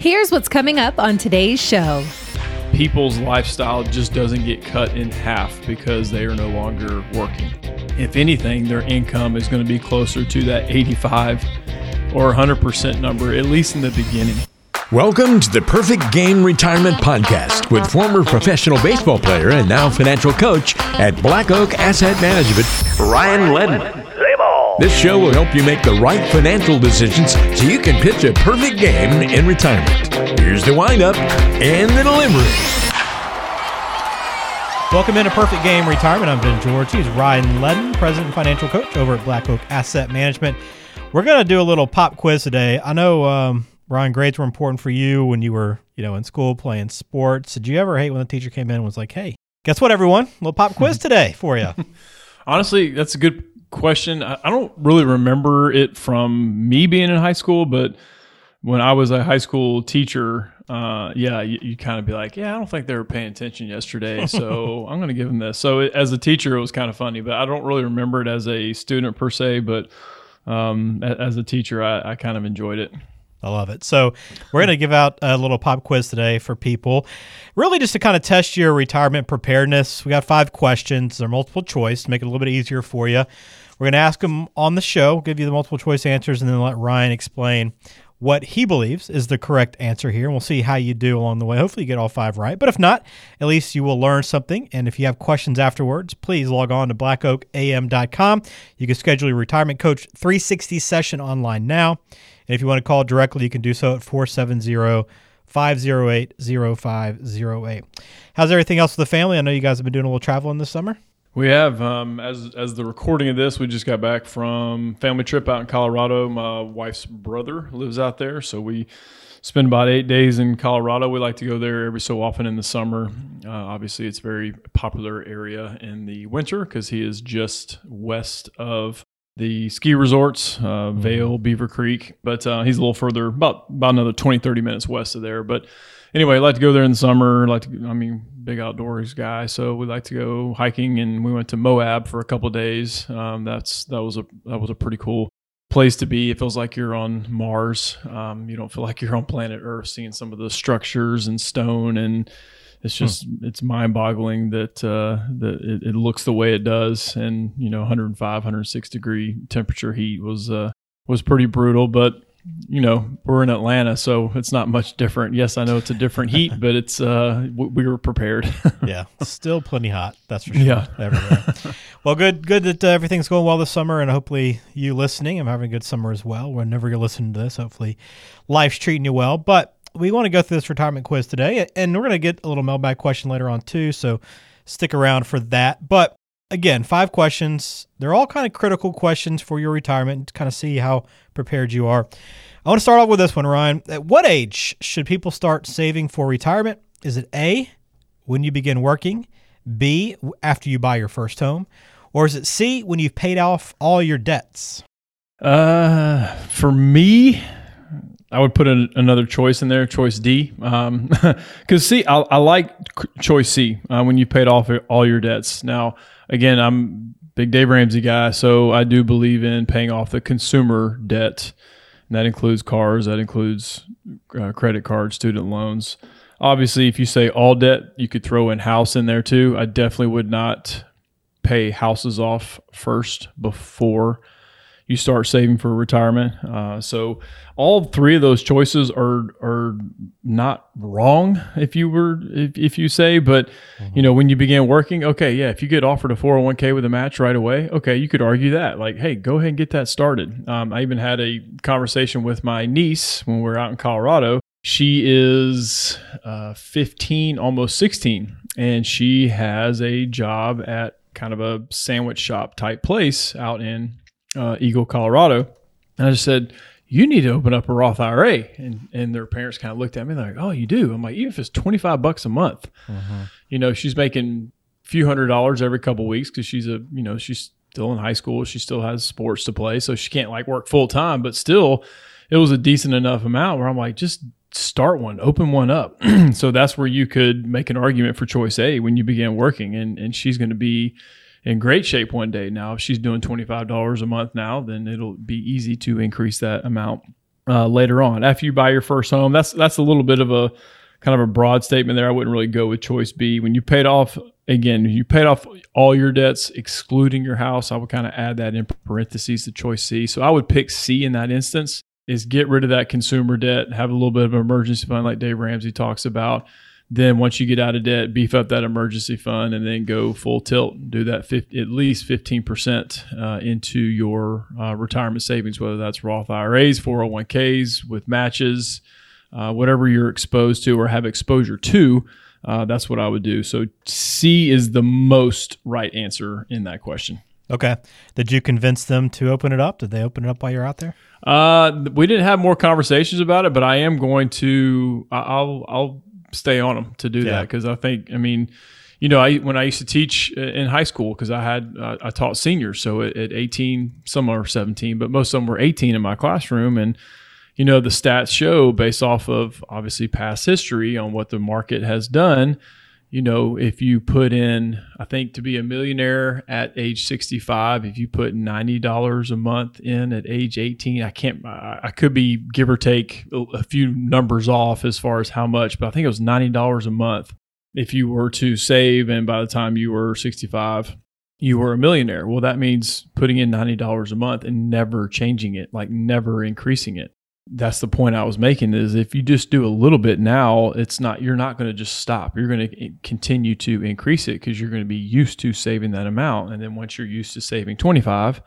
Here's what's coming up on today's show. People's lifestyle just doesn't get cut in half because they are no longer working. If anything, their income is going to be closer to that 85 or 100% number, at least in the beginning. Welcome to the Perfect Game Retirement Podcast with former professional baseball player and now financial coach at Black Oak Asset Management, Ryan Ledden. This show will help you make the right financial decisions so you can pitch a perfect game in retirement. Here's the windup and the delivery. Welcome into Perfect Game Retirement. I'm Ben George. He's Ryan Ledden, President and Financial Coach over at Black Oak Asset Management. We're going to do a little pop quiz today. I know, um, Ryan, grades were important for you when you were, you know, in school playing sports. Did you ever hate when the teacher came in and was like, hey, guess what, everyone? A little pop quiz today for you. Honestly, that's a good question. I, I don't really remember it from me being in high school, but when I was a high school teacher, uh, yeah, you, you kind of be like, yeah, I don't think they were paying attention yesterday, so I'm going to give them this. So it, as a teacher, it was kind of funny, but I don't really remember it as a student per se. But um, as a teacher, I, I kind of enjoyed it. I love it. So, we're going to give out a little pop quiz today for people, really just to kind of test your retirement preparedness. We got five questions. They're multiple choice to make it a little bit easier for you. We're going to ask them on the show, give you the multiple choice answers, and then let Ryan explain what he believes is the correct answer here. And we'll see how you do along the way. Hopefully, you get all five right. But if not, at least you will learn something. And if you have questions afterwards, please log on to blackoakam.com. You can schedule your retirement coach 360 session online now. And if you want to call directly, you can do so at 470 508 0508. How's everything else with the family? I know you guys have been doing a little traveling this summer. We have, um, as as the recording of this, we just got back from family trip out in Colorado. My wife's brother lives out there, so we spend about eight days in Colorado. We like to go there every so often in the summer. Uh, obviously, it's a very popular area in the winter because he is just west of the ski resorts, uh, Vail, Beaver Creek, but uh, he's a little further, about about another 20, 30 minutes west of there. But anyway, I like to go there in the summer. Like to, I mean, big outdoors guy, so we like to go hiking. And we went to Moab for a couple days. Um, that's that was a that was a pretty cool place to be. It feels like you're on Mars. Um, you don't feel like you're on planet Earth, seeing some of the structures and stone and. It's just hmm. it's mind boggling that uh, that it, it, looks the way it does, and you know 105, 106 degree temperature heat was uh, was pretty brutal. But you know, we're in Atlanta, so it's not much different. Yes, I know it's a different heat, but it's uh, we were prepared. yeah, still plenty hot. That's for sure. Yeah, everywhere. well, good, good that uh, everything's going well this summer, and hopefully you listening, I'm having a good summer as well. Whenever you're listening to this, hopefully life's treating you well. But we want to go through this retirement quiz today, and we're going to get a little mailbag question later on too. So stick around for that. But again, five questions. They're all kind of critical questions for your retirement to kind of see how prepared you are. I want to start off with this one, Ryan. At what age should people start saving for retirement? Is it A, when you begin working, B, after you buy your first home, or is it C, when you've paid off all your debts? Uh, for me, I would put another choice in there, choice D. Um, because see, I, I, like choice C uh, when you paid off all your debts. Now, again, I'm big Dave Ramsey guy, so I do believe in paying off the consumer debt. And that includes cars, that includes uh, credit cards, student loans. Obviously, if you say all debt, you could throw in house in there too. I definitely would not pay houses off first before you start saving for retirement. Uh, so all three of those choices are are not wrong if you were if, if you say, but mm-hmm. you know when you begin working, okay, yeah, if you get offered a 401k with a match right away, okay, you could argue that like, hey, go ahead and get that started. Um, I even had a conversation with my niece when we were out in Colorado. She is uh, 15, almost 16, and she has a job at kind of a sandwich shop type place out in uh, Eagle, Colorado. And I just said, you need to open up a Roth IRA. And, and their parents kind of looked at me like, oh, you do? I'm like, even if it's 25 bucks a month, mm-hmm. you know, she's making a few hundred dollars every couple weeks because she's a, you know, she's still in high school. She still has sports to play. So she can't like work full time, but still it was a decent enough amount where I'm like, just start one, open one up. so that's where you could make an argument for choice A when you begin working. And, and she's going to be, in great shape one day. Now, if she's doing $25 a month now, then it'll be easy to increase that amount uh, later on after you buy your first home. That's that's a little bit of a kind of a broad statement there. I wouldn't really go with choice B. When you paid off again, you paid off all your debts excluding your house. I would kind of add that in parentheses to choice C. So I would pick C in that instance. Is get rid of that consumer debt, have a little bit of an emergency fund like Dave Ramsey talks about. Then once you get out of debt, beef up that emergency fund and then go full tilt. and Do that 50, at least 15% uh, into your uh, retirement savings, whether that's Roth IRAs, 401ks with matches, uh, whatever you're exposed to or have exposure to. Uh, that's what I would do. So C is the most right answer in that question. Okay. Did you convince them to open it up? Did they open it up while you're out there? Uh, we didn't have more conversations about it, but I am going to. I'll I'll stay on them to do Yeah. that because I think I mean, you know, I when I used to teach in high school because I had uh, I taught seniors, so at, at 18, some are 17, but most of them were 18 in my classroom, and you know the stats show based off of obviously past history on what the market has done. You know, if you put in, I think to be a millionaire at age 65, if you put $90 a month in at age 18, I can't, I could be give or take a few numbers off as far as how much, but I think it was $90 a month if you were to save. And by the time you were 65, you were a millionaire. Well, that means putting in $90 a month and never changing it, like never increasing it that's the point I was making is if you just do a little bit now, it's not you're not going to just stop. You're going to eh, continue to increase it because you're going to be used to saving that amount. And then once you're used to saving 25,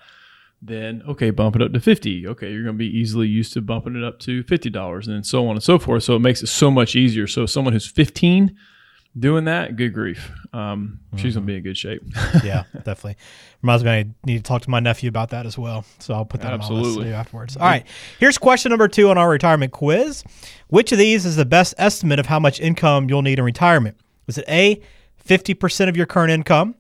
then okay, bump it up to 50. Okay, you're going to be easily used to bumping it up to $50 and then so on and so forth. So it makes it so much easier. So someone who's 15 doing that, good grief. Um, she's going to be in good shape. yeah, definitely. Reminds me, I need to talk to my nephew about that as well. So I'll put that on my list to Absolutely. do afterwards. All right. Here's question number two on our retirement quiz. Which of these is the best estimate of how much income you'll need in retirement? Is it A, 50% of your current income,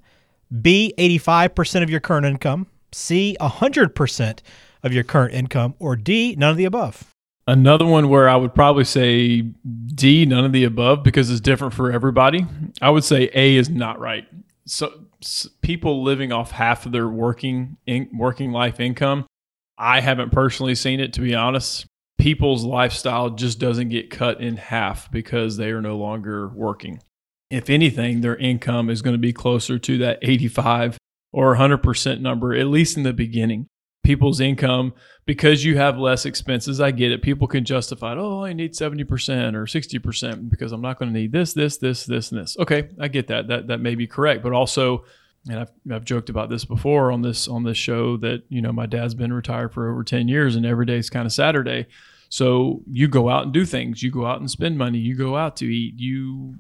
B, 85% of your current income, C, 100% of your current income, or D, none of the above? Another one where I would probably say D, none of the above, because it's different for everybody. I would say A is not right. So s- people living off half of their working in, working life income, I haven't personally seen it to be honest. People's lifestyle just doesn't get cut in half because they are no longer working. If anything, their income is going to be closer to that 85 or 100% number, at least in the beginning. People's income because you have less expenses. I get it. People can justify, it, oh, I need 70% or 60% because I'm not going to need this, this, this, this, and this. Okay, I get that. That that may be correct. But also, and I've, I've joked about this before on this on this show that, you know, my dad's been retired for over 10 years and every day is kind of Saturday. So you go out and do things. You go out and spend money. You go out to eat. You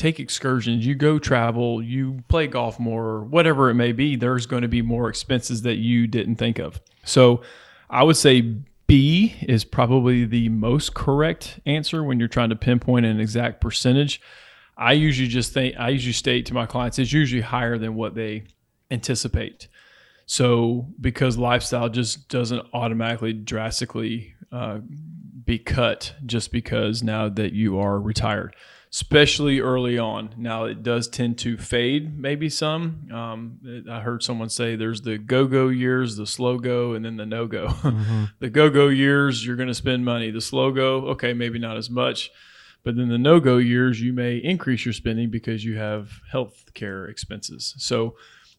take excursions, you go travel, you play golf more, whatever it may be, there's going to be more expenses that you didn't think of. So I would say B is probably the most correct answer when you're trying to pinpoint an exact percentage. I usually just think, I usually state to my clients, it's usually higher than what they anticipate. So because lifestyle just doesn't automatically drastically uh, be cut just because now that you are retired, especially early on. Now it does tend to fade, maybe some. Um, I heard someone say there's the go go years, the slow go, and then the no go. the go go years, you're going to spend money. The slow go, okay, maybe not as much. But then the no go years, you may increase your spending because you have health care expenses. So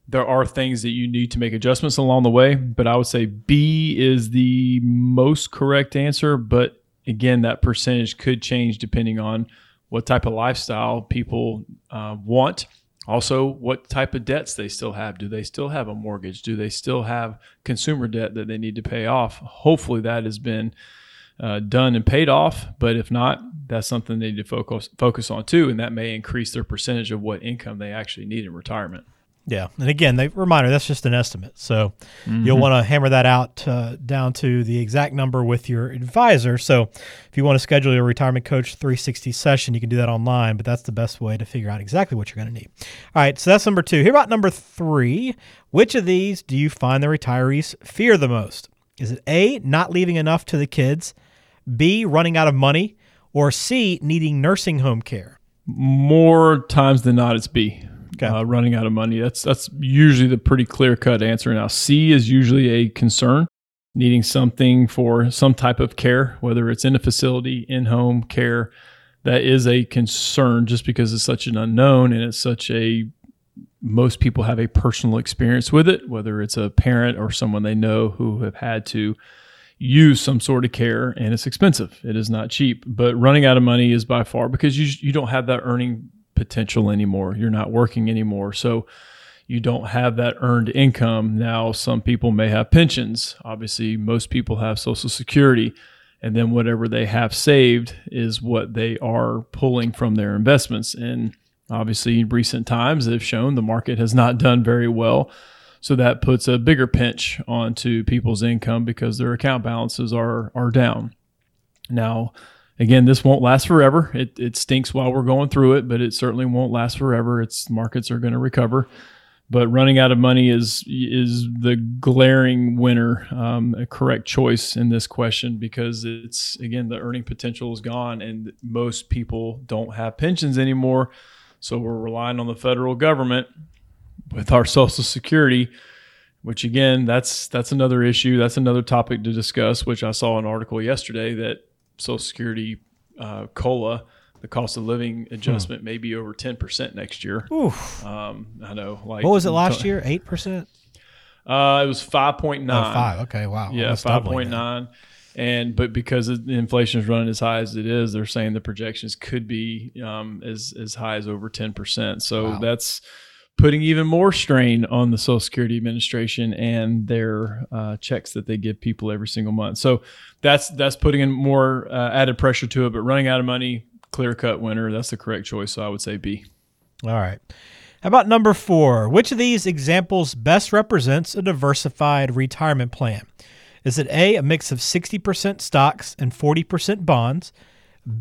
there are things that you need to make adjustments along the way. But I would say B is the most correct answer. But again, that percentage could change depending on what type of lifestyle people uh, want. Also, what type of debts they still have. Do they still have a mortgage? Do they still have consumer debt that they need to pay off? Hopefully, that has been uh, done and paid off. But if not, that's something they need to focus focus on too, and that may increase their percentage of what income they actually need in retirement. Yeah, and again, they reminder that's just an estimate, so you'll want to hammer that out uh, down to the exact number with your advisor. So, if you want to schedule your retirement coach 360 session, you can do that online, but that's the best way to figure out exactly what you're going to need. All right, so that's number two. Here about number three. Which of these do you find the retirees fear the most? Is it A, not leaving enough to the kids, B, running out of money, or C, needing nursing home care? More times than not, it's B. Okay. Uh, running out of money. That's that's usually the pretty clear cut answer. Now, C is usually a concern. needing something for some type of care, whether it's in a facility, in home care, that is a concern just because it's such an unknown and it's such a most people have a personal experience with it, whether it's a parent or someone they know who have had to use some sort of care and it's expensive. It is not cheap, but running out of money is by far because you you don't have that earning potential anymore. You're not working anymore. So you don't have that earned income. Now some people may have pensions. Obviously, most people have social security and then whatever they have saved is what they are pulling from their investments and obviously recent times have shown the market has not done very well so that puts a bigger pinch onto people's income because their account balances are are down. Now, again, this won't last forever. It, it stinks while we're going through it, but it certainly won't last forever. Its markets are going to recover. But running out of money is is the glaring winner, um, a correct choice in this question because it's again the earning potential is gone, and most people don't have pensions anymore, so we're relying on the federal government with our Social Security, which again, that's that's another issue. That's another topic to discuss. Which I saw an article yesterday that Social Security uh, COLA, the cost of living adjustment, hmm. may be over ten percent next year. Oof. Um, I know. Like what was it last year? Eight percent. Uh, it was five point nine. Oh, five. Okay. Wow. Yeah, five point nine. And but because the inflation is running as high as it is, they're saying the projections could be um, as as high as over ten percent. So wow. that's putting even more strain on the Social Security Administration and their uh, checks that they give people every single month. So that's that's putting in more uh, added pressure to it. But running out of money, clear cut winner. That's the correct choice. So I would say B. All right. How about number four? Which of these examples best represents a diversified retirement plan? Is it A, a mix of 60% stocks and 40% bonds?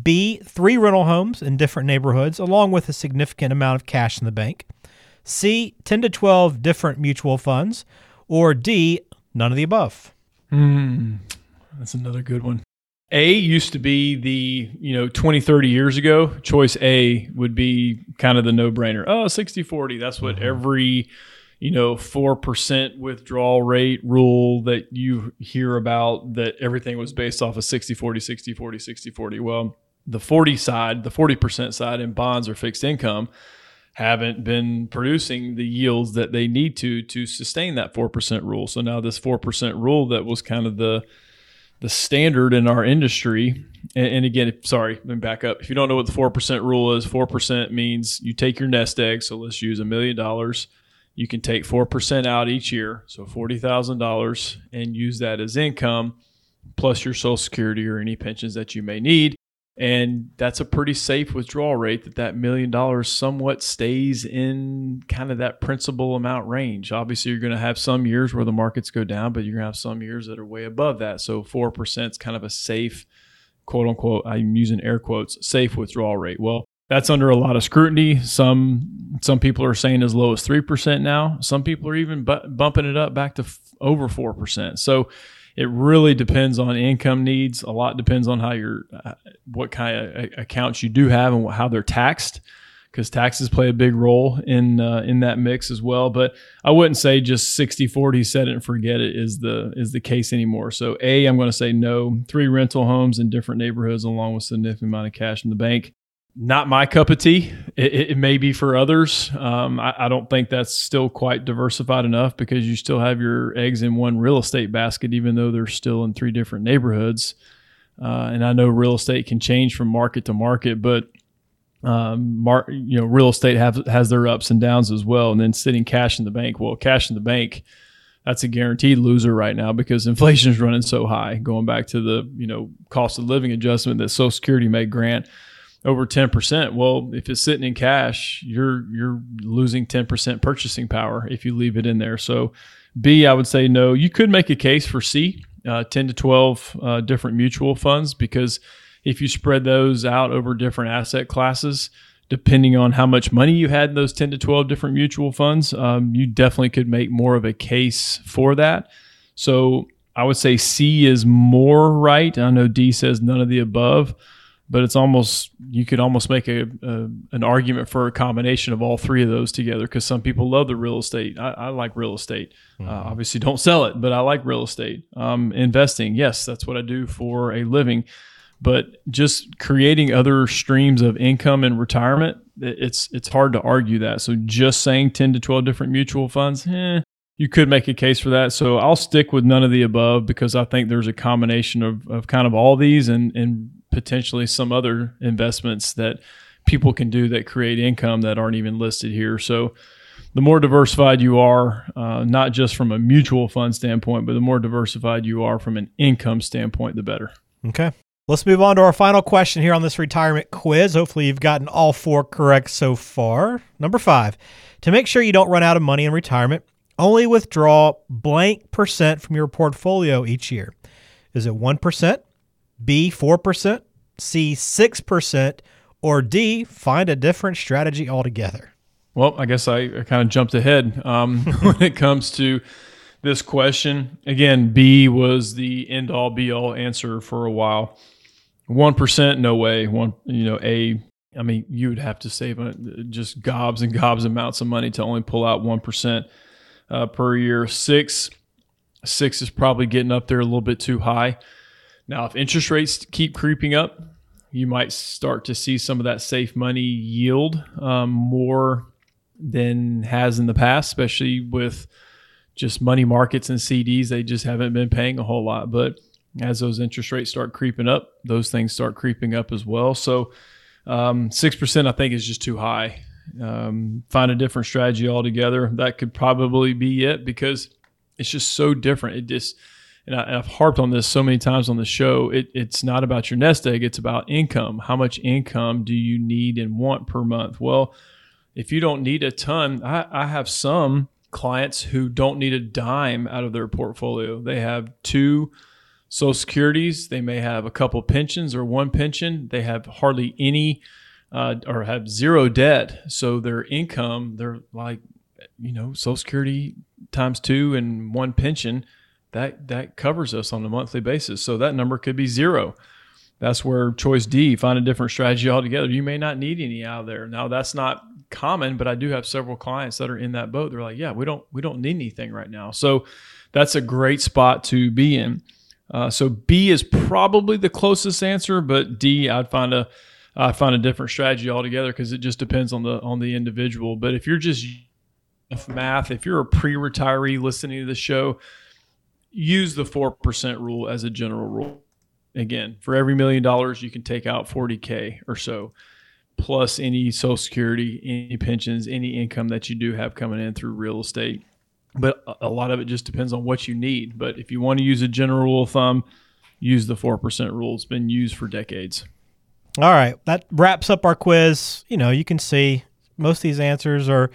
B, three rental homes in different neighborhoods, along with a significant amount of cash in the bank? C, 10 to 12 different mutual funds, or D, none of the above? Mm, that's another good one. A used to be the, you know, 20, 30 years ago, choice A would be kind of the no brainer. Oh, 60 40. That's what mm-hmm. every, you know, 4% withdrawal rate rule that you hear about, that everything was based off of 60 40, 60 40, 60 40. Well, the 40 side, the 40% side in bonds or fixed income haven't been producing the yields that they need to to sustain that 4% rule. So now this 4% rule that was kind of the the standard in our industry and, and again sorry let me back up. If you don't know what the 4% rule is 4% means you take your nest egg. So let's use a million dollars. You can take 4% out each year so $40,000 and use that as income plus your social security or any pensions that you may need and that's a pretty safe withdrawal rate that that million dollars somewhat stays in kind of that principal amount range. Obviously you're going to have some years where the markets go down but you're going to have some years that are way above that. So 4% is kind of a safe quote unquote i'm using air quotes safe withdrawal rate. Well that's under a lot of scrutiny. Some some people are saying as low as 3% now. Some people are even bu- bumping it up back to f- over 4% so it really depends on income needs. A lot depends on how your uh, what kind of accounts you do have and how they're taxed, because taxes play a big role in uh, in that mix as well. But I wouldn't say just 60-40 set it and forget it is the is the case anymore. So a I'm going to say no. Three rental homes in different neighborhoods along with significant amount of cash in the bank not my cup of tea. It, it may be for others. Um, I, I, don't think that's still quite diversified enough because you still have your eggs in one real estate basket, even though they're still in three different neighborhoods. Uh, and I know real estate can change from market to market, but um, mar- you know, real estate have, has their ups and downs as well. And then sitting cash in the bank, well, cash in the bank, that's a guaranteed loser right now because inflation is running so high. Going back to the you know cost of living adjustment that Social Security may grant over 10%. Well, if it's sitting in cash, you're you're losing 10% purchasing power if you leave it in there. So B, I would say no. You could make a case for C, uh, 10 to 12 uh, different mutual funds because if you spread those out over different asset classes, depending on how much money you had in those 10 to 12 different mutual funds, um, you definitely could make more of a case for that. So I would say C is more right. I know D says none of the above. But it's almost you could almost make a, a an argument for a combination of all three of those together because some people love the real estate. I, I like real estate. Uh, mm-hmm. Uh, obviously, don't sell it, but I like real estate. Um, investing, yes, that's what I do for a living. But just creating other streams of income in retirement, it's it's hard to argue that. So just saying ten to twelve different mutual funds, eh, you could make a case for that. So I'll stick with none of the above because I think there's a combination of, of kind of all these and, and potentially some other investments that people can do that create income that aren't even listed here. So the more diversified you are, uh, not just from a mutual fund standpoint, but the more diversified you are from an income standpoint, the better. Okay. Let's move on to our final question here on this retirement quiz. Hopefully, you've gotten all four correct so far. Number five, to make sure you don't run out of money in retirement, only withdraw blank percent from your portfolio each year. Is it 1%, B, 4%, C, 6%, or D, find a different strategy altogether? Well, I guess I, I kind of jumped ahead um, when it comes to this question. Again, B was the end all be all answer for a while. 1%, no way. One, you know, A, I mean, you would have to save just gobs and gobs amounts of money to only pull out 1% uh, per year. Six, six is probably getting up there a little bit too high. Now, if interest rates keep creeping up, you might start to see some of that safe money yield um, more than has in the past, especially with just money markets and CDs. They just haven't been paying a whole lot. But as those interest rates start creeping up, those things start creeping up as well. So, um, six percent I think is just too high um, find a different strategy altogether. That could probably be it because it's just so different. It just, and, I, have harped on this so many times on the show. It, it's not about your nest egg; it's about income. How much income do you need and want per month? Well, if you don't need a ton, I, I have some clients who don't need a dime out of their portfolio. They have two Social Securities. They may have a couple pensions or one pension. They have hardly any uh, or have zero debt. So their income, they're like, you know, Social Security times two and one pension, that that covers us on a monthly basis. So that number could be zero. That's where choice D, find a different strategy altogether. You may not need any out there. Now that's not common, but I do have several clients that are in that boat. They're like, yeah, we don't we don't need anything right now. So that's a great spot to be in. Uh, so B is probably the closest answer, but D, I'd find a I find a different strategy altogether because it just depends on the on the individual. But if you're just math, if you're a pre-retiree listening to the show, use the four percent rule as a general rule. Again, for every million dollars, you can take out forty k or so, plus any Social Security, any pensions, any income that you do have coming in through real estate. But a lot of it just depends on what you need. But if you want to use a general rule of thumb, use the four percent rule. It's been used for decades. All right, that wraps up our quiz. You know, you can see most of these answers are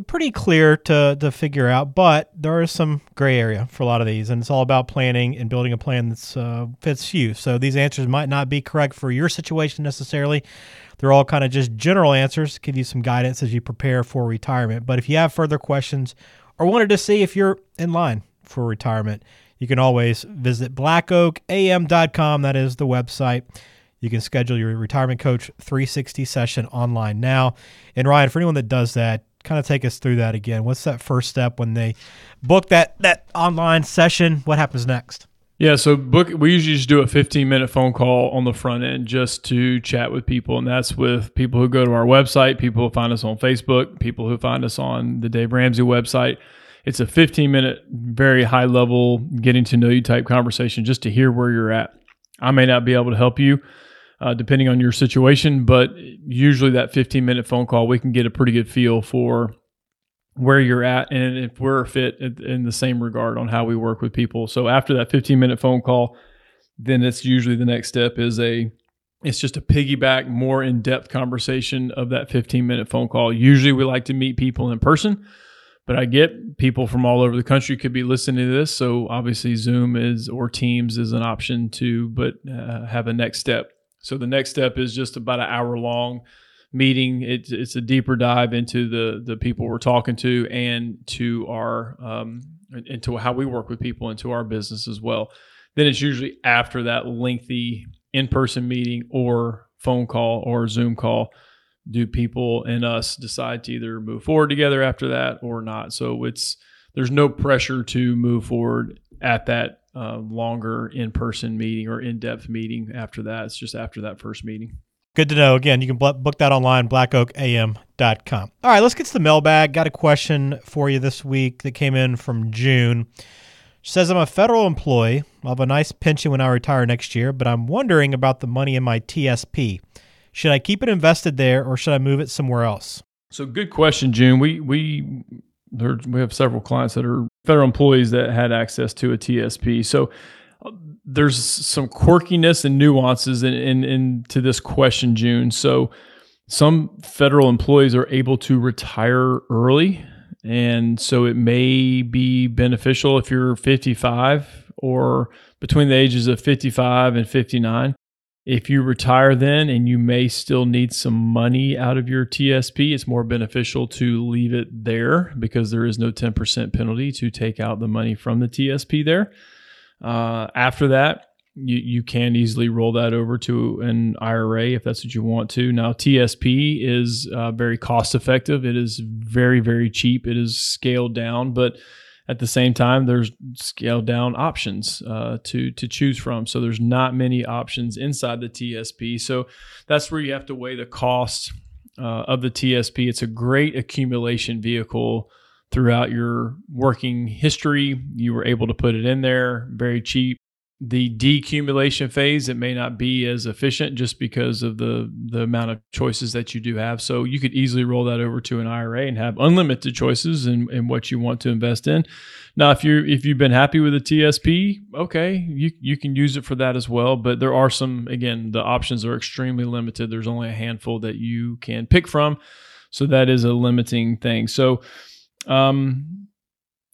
pretty clear to to figure out, but there is some gray area for a lot of these, and it's all about planning and building a plan that uh, fits you. So these answers might not be correct for your situation necessarily. They're all kind of just general answers, give you some guidance as you prepare for retirement. But if you have further questions or wanted to see if you're in line for retirement, you can always visit blackoakam.com. That is the website. You can schedule your retirement coach 360 session online now. And Ryan, for anyone that does that, kind of take us through that again. What's that first step when they book that that online session? What happens next? Yeah, so book we usually just do a 15 minute phone call on the front end just to chat with people and that's with people who go to our website, people who find us on Facebook, people who find us on the Dave Ramsey website. It's a 15 minute very high level getting to know you type conversation just to hear where you're at. I may not be able to help you uh, depending on your situation. But usually, that 15 minute phone call, we can get a pretty good feel for where you're at and if we're fit in the same regard on how we work with people. So after that 15 minute phone call, then it's usually the next step is a it's just a piggyback more in-depth conversation of that 15 minute phone call. Usually we like to meet people in person, but I get people from all over the country could be listening to this. So obviously Zoom is or Teams is an option to but uh, have a next step. So the next step is just about an hour long meeting. It's it's a deeper dive into the the people we're talking to and to our um, into how we work with people into our business as well. Then it's usually after that lengthy in person meeting or phone call or Zoom call do people and us decide to either move forward together after that or not. So it's there's no pressure to move forward at that uh, longer in person meeting or in depth meeting after that. It's just after that first meeting. Good to know. Again, you can book that online, blackoakam.com. All right, let's get to the mailbag. Got a question for you this week that came in from June. She says, I'm a federal employee. I'll have a nice pension when I retire next year, but I'm wondering about the money in my TSP. Should I keep it invested there or should I move it somewhere else? So good question, June. We we there, we have several clients that are federal employees that had access to a TSP. So uh, there's some quirkiness and nuances in, in, in to this question, June. So some federal employees are able to retire early, and so it may be beneficial if you're 55 or between the ages of 55 and 59 if you retire then and you may still need some money out of your TSP, it's more beneficial to leave it there because there is no 10% penalty to take out the money from the TSP there. Uh, after that, you, you can easily roll that over to an IRA if that's what you want to. Now, TSP is uh, very cost effective. It is very, very cheap. It is scaled down, but at the same time, there's scaled down options uh, to to choose from. So there's not many options inside the TSP. So that's where you have to weigh the cost uh, of the TSP. It's a great accumulation vehicle throughout your working history. You were able to put it in there very cheap the decumulation phase, it may not be as efficient just because of the the amount of choices that you do have. So you could easily roll that over to an IRA and have unlimited choices in, in what you want to invest in. Now, if you if you've been happy with the TSP, okay, you you can use it for that as well. But there are some again, the options are extremely limited. There's only a handful that you can pick from, so that is a limiting thing. So. Um,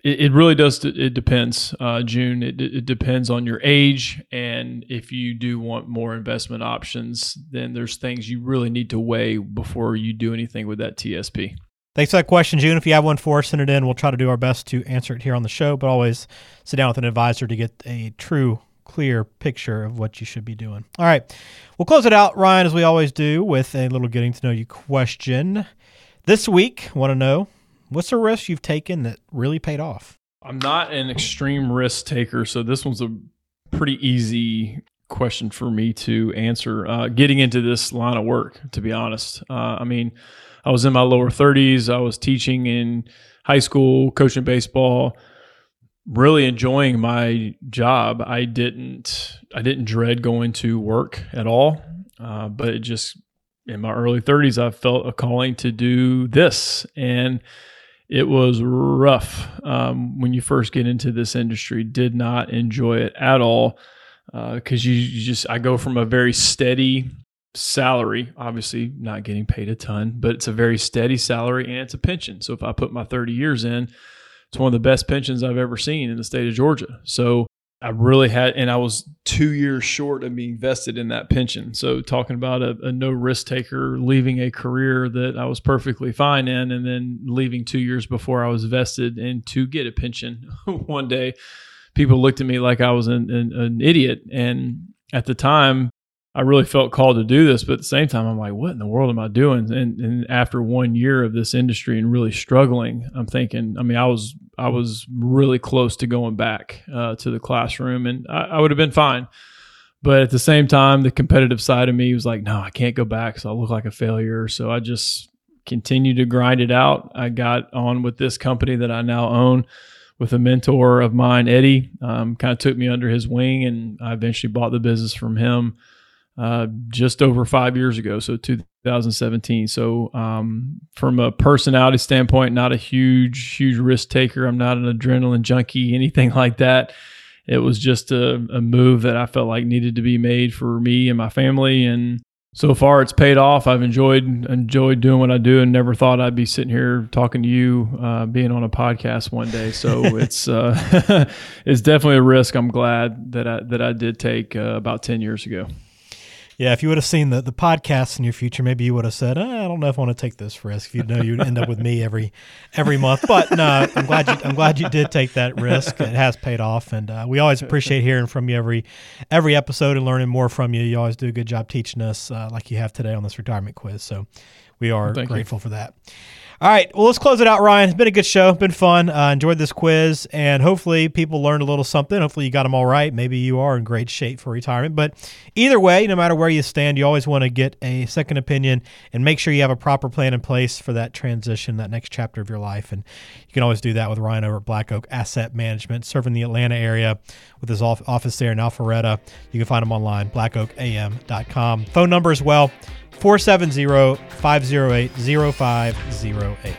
it, it really does. It depends, uh, June. It, it depends on your age, and if you do want more investment options, then there's things you really need to weigh before you do anything with that TSP. Thanks for that question, June. If you have one for us, send it in. We'll try to do our best to answer it here on the show, but always sit down with an advisor to get a true, clear picture of what you should be doing. All right. We'll close it out, Ryan, as we always do, with a little getting to know you question. This week, want to know What's a risk you've taken that really paid off? I'm not an extreme risk taker, so this one's a pretty easy question for me to answer. Uh, getting into this line of work, to be honest, uh, I mean, I was in my lower 30s. I was teaching in high school, coaching baseball, really enjoying my job. I didn't, I didn't dread going to work at all, uh, but it just in my early 30s, I felt a calling to do this and it was rough um, when you first get into this industry. Did not enjoy it at all because uh, you, you just I go from a very steady salary, obviously not getting paid a ton, but it's a very steady salary and it's a pension. So if I put my 30 years in, it's one of the best pensions I've ever seen in the state of Georgia. So I really had, and I was two years short of being vested in that pension. So talking about a, a, no risk taker leaving a career that I was perfectly fine in, and then leaving two years before I was vested in to get a pension. One day, people looked at me like I was an, an, an idiot, and at the time, I really felt called to do this, but at the same time, I'm like, what in the world am I doing? And, and after one year of this industry and really struggling, I'm thinking, I mean, I was I was really close to going back uh, to the classroom, and I, I would have been fine. But at the same time, the competitive side of me was like, no, I can't go back, so I look like a failure. So I just continued to grind it out. I got on with this company that I now own with a mentor of mine, Eddie. Um, kind of took me under his wing, and I eventually bought the business from him uh, just over five years ago, so 2017. So, um, from a personality standpoint, not a huge, huge risk taker. I'm not an adrenaline junkie, anything like that. It was just a, a move that I felt like needed to be made for me and my family, and so far it's paid off. I've enjoyed enjoyed doing what I do, and never thought I'd be sitting here talking to you, uh, being on a podcast one day. So it's uh, it's definitely a risk. I'm glad that I that I did take uh, about ten years ago. Yeah, if you would have seen the, the podcast in your future, maybe you would have said, eh, "I don't know if I want to take this risk." If you know you'd end up with me every every month, but no, I'm glad you I'm glad you did take that risk. It has paid off, and uh, we always appreciate hearing from you every every episode and learning more from you. You always do a good job teaching us, uh, like you have today on this retirement quiz. So we are Thank you. grateful for that. All right, well, let's close it out, Ryan. It's been a good show, been fun. Uh, enjoyed this quiz, and hopefully, people learned a little something. Hopefully, you got them all right. Maybe you are in great shape for retirement. But either way, no matter where you stand, you always want to get a second opinion and make sure you have a proper plan in place for that transition, that next chapter of your life. And you can always do that with Ryan over at Black Oak Asset Management, serving the Atlanta area with his office there in Alpharetta. You can find him online, blackoakam.com. Phone number as well. 470-508-0508.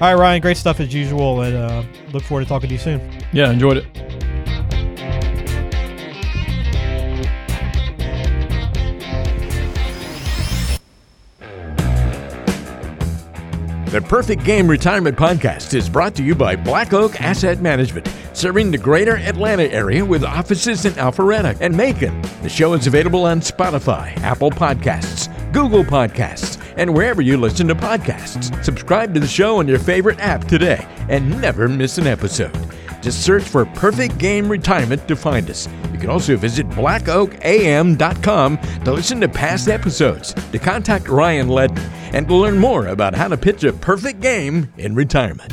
All right, Ryan, great stuff as usual, and uh, look forward to talking to you soon. Yeah, enjoyed it. The Perfect Game Retirement Podcast is brought to you by Black Oak Asset Management, serving the greater Atlanta area with offices in Alpharetta and Macon. The show is available on Spotify, Apple Podcasts, Google Podcasts, and wherever you listen to podcasts. Subscribe to the show on your favorite app today and never miss an episode. Just search for Perfect Game Retirement to find us. You can also visit blackoakam.com to listen to past episodes, to contact Ryan Ledden, and to learn more about how to pitch a perfect game in retirement.